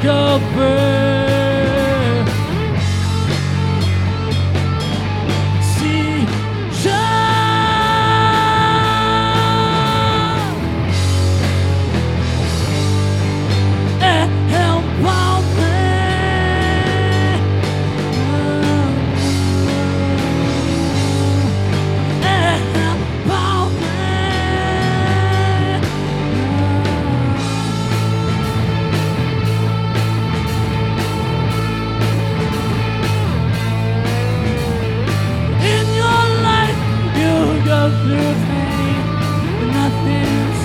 brain nothing.